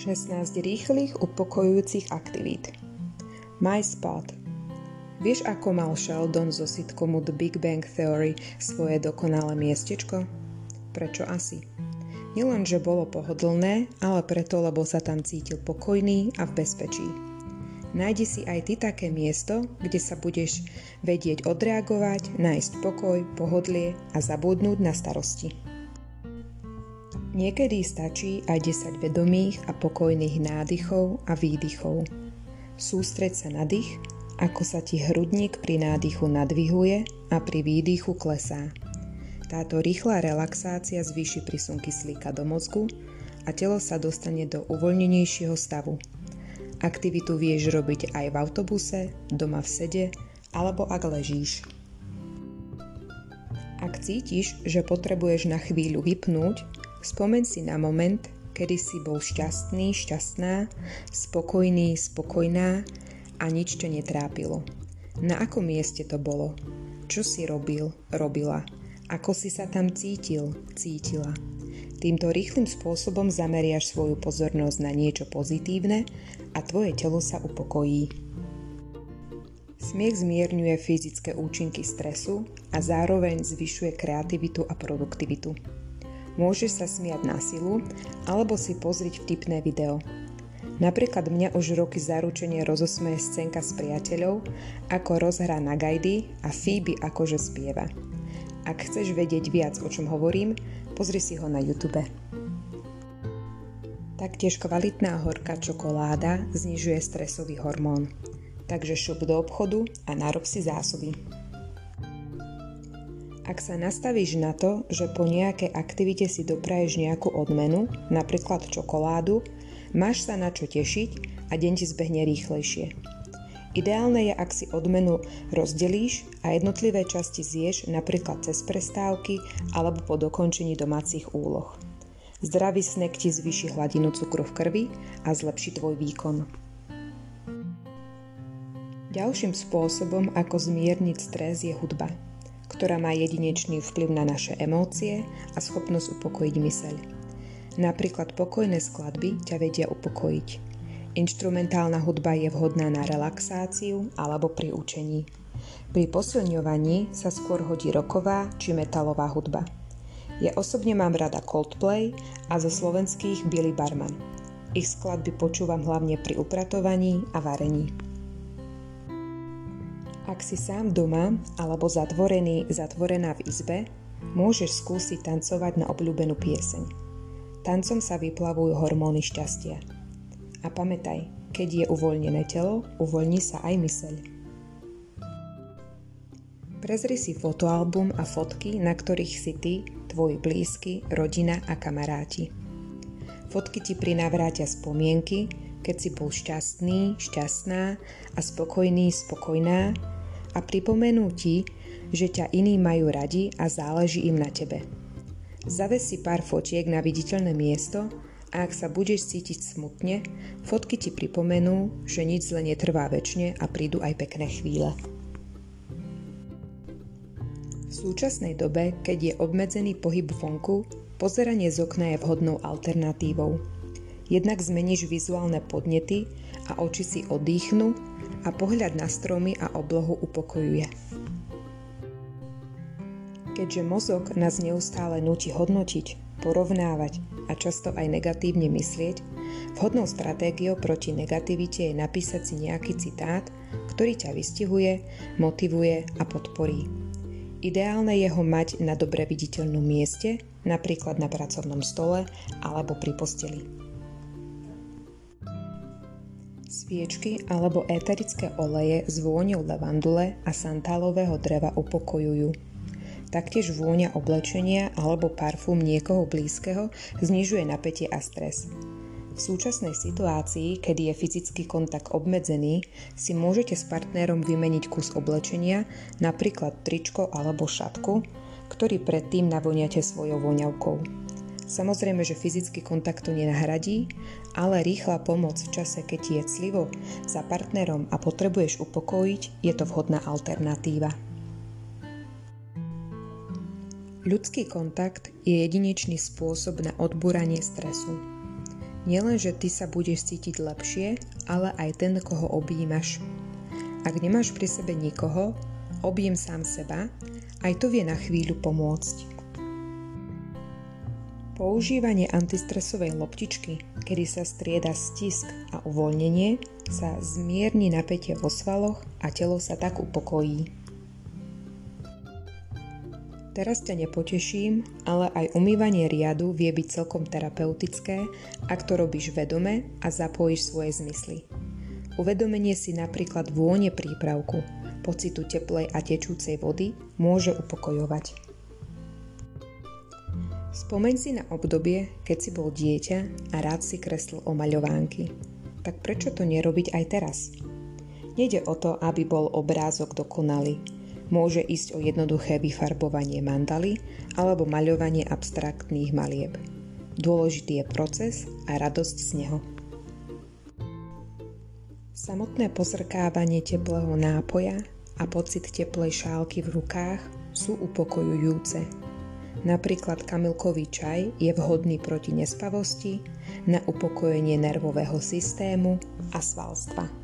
16 rýchlych upokojujúcich aktivít. My Spot Vieš, ako mal Sheldon zo sitcomu The Big Bang Theory svoje dokonalé miestečko? Prečo asi? Nielen, že bolo pohodlné, ale preto, lebo sa tam cítil pokojný a v bezpečí. Nájdi si aj ty také miesto, kde sa budeš vedieť odreagovať, nájsť pokoj, pohodlie a zabudnúť na starosti. Niekedy stačí aj 10 vedomých a pokojných nádychov a výdychov. Sústreď sa na dých, ako sa ti hrudník pri nádychu nadvihuje a pri výdychu klesá. Táto rýchla relaxácia zvýši prísun kyslíka do mozgu a telo sa dostane do uvoľnenejšieho stavu. Aktivitu vieš robiť aj v autobuse, doma v sede alebo ak ležíš. Ak cítiš, že potrebuješ na chvíľu vypnúť, Spomeň si na moment, kedy si bol šťastný, šťastná, spokojný, spokojná a nič ťa netrápilo. Na akom mieste to bolo? Čo si robil, robila? Ako si sa tam cítil, cítila? Týmto rýchlým spôsobom zameriaš svoju pozornosť na niečo pozitívne a tvoje telo sa upokojí. Smiech zmierňuje fyzické účinky stresu a zároveň zvyšuje kreativitu a produktivitu. Môžeš sa smiať na silu alebo si pozrieť vtipné video. Napríklad mňa už roky zaručenie rozosmeje scénka s priateľov, ako rozhrá na gajdy a Phoebe akože spieva. Ak chceš vedieť viac, o čom hovorím, pozri si ho na YouTube. Taktiež kvalitná horká čokoláda znižuje stresový hormón. Takže šup do obchodu a narob si zásoby. Ak sa nastavíš na to, že po nejakej aktivite si dopraješ nejakú odmenu, napríklad čokoládu, máš sa na čo tešiť a deň ti zbehne rýchlejšie. Ideálne je, ak si odmenu rozdelíš a jednotlivé časti zješ napríklad cez prestávky alebo po dokončení domácich úloh. Zdravý snek ti zvýši hladinu cukru v krvi a zlepší tvoj výkon. Ďalším spôsobom, ako zmierniť stres, je hudba ktorá má jedinečný vplyv na naše emócie a schopnosť upokojiť myseľ. Napríklad pokojné skladby ťa vedia upokojiť. Inštrumentálna hudba je vhodná na relaxáciu alebo pri učení. Pri posilňovaní sa skôr hodí roková či metalová hudba. Ja osobne mám rada Coldplay a zo slovenských Billy Barman. Ich skladby počúvam hlavne pri upratovaní a varení. Ak si sám doma alebo zatvorený, zatvorená v izbe, môžeš skúsiť tancovať na obľúbenú pieseň. Tancom sa vyplavujú hormóny šťastia. A pamätaj, keď je uvoľnené telo, uvoľní sa aj myseľ. Prezri si fotoalbum a fotky, na ktorých si ty, tvoji blízky, rodina a kamaráti. Fotky ti prinavrátia spomienky, keď si bol šťastný, šťastná a spokojný, spokojná a pripomenú ti, že ťa iní majú radi a záleží im na tebe. Zaves si pár fotiek na viditeľné miesto a ak sa budeš cítiť smutne, fotky ti pripomenú, že nič zle netrvá väčšine a prídu aj pekné chvíle. V súčasnej dobe, keď je obmedzený pohyb vonku, pozeranie z okna je vhodnou alternatívou. Jednak zmeníš vizuálne podnety a oči si oddychnú a pohľad na stromy a oblohu upokojuje. Keďže mozog nás neustále núti hodnotiť, porovnávať a často aj negatívne myslieť, vhodnou stratégiou proti negativite je napísať si nejaký citát, ktorý ťa vystihuje, motivuje a podporí. Ideálne je ho mať na dobre viditeľnom mieste, napríklad na pracovnom stole alebo pri posteli. Sviečky alebo éterické oleje s vôňou lavandule a santálového dreva upokojujú. Taktiež vôňa oblečenia alebo parfum niekoho blízkeho znižuje napätie a stres. V súčasnej situácii, kedy je fyzický kontakt obmedzený, si môžete s partnerom vymeniť kus oblečenia, napríklad tričko alebo šatku, ktorý predtým navoniate svojou voňavkou. Samozrejme, že fyzický kontakt to nenahradí, ale rýchla pomoc v čase, keď je clivo za partnerom a potrebuješ upokojiť, je to vhodná alternatíva. Ľudský kontakt je jedinečný spôsob na odbúranie stresu. Nielen, že ty sa budeš cítiť lepšie, ale aj ten, koho objímaš. Ak nemáš pri sebe nikoho, objem sám seba, aj to vie na chvíľu pomôcť. Používanie antistresovej loptičky, kedy sa strieda stisk a uvoľnenie, sa zmierni napätie vo svaloch a telo sa tak upokojí. Teraz ťa nepoteším, ale aj umývanie riadu vie byť celkom terapeutické, ak to robíš vedome a zapojíš svoje zmysly. Uvedomenie si napríklad vône prípravku, pocitu teplej a tečúcej vody môže upokojovať. Spomeň si na obdobie, keď si bol dieťa a rád si kreslil omaľovánky. Tak prečo to nerobiť aj teraz? Nede o to, aby bol obrázok dokonalý. Môže ísť o jednoduché vyfarbovanie mandaly alebo maľovanie abstraktných malieb. Dôležitý je proces a radosť z neho. Samotné pozrkávanie teplého nápoja a pocit teplej šálky v rukách sú upokojujúce Napríklad kamilkový čaj je vhodný proti nespavosti, na upokojenie nervového systému a svalstva.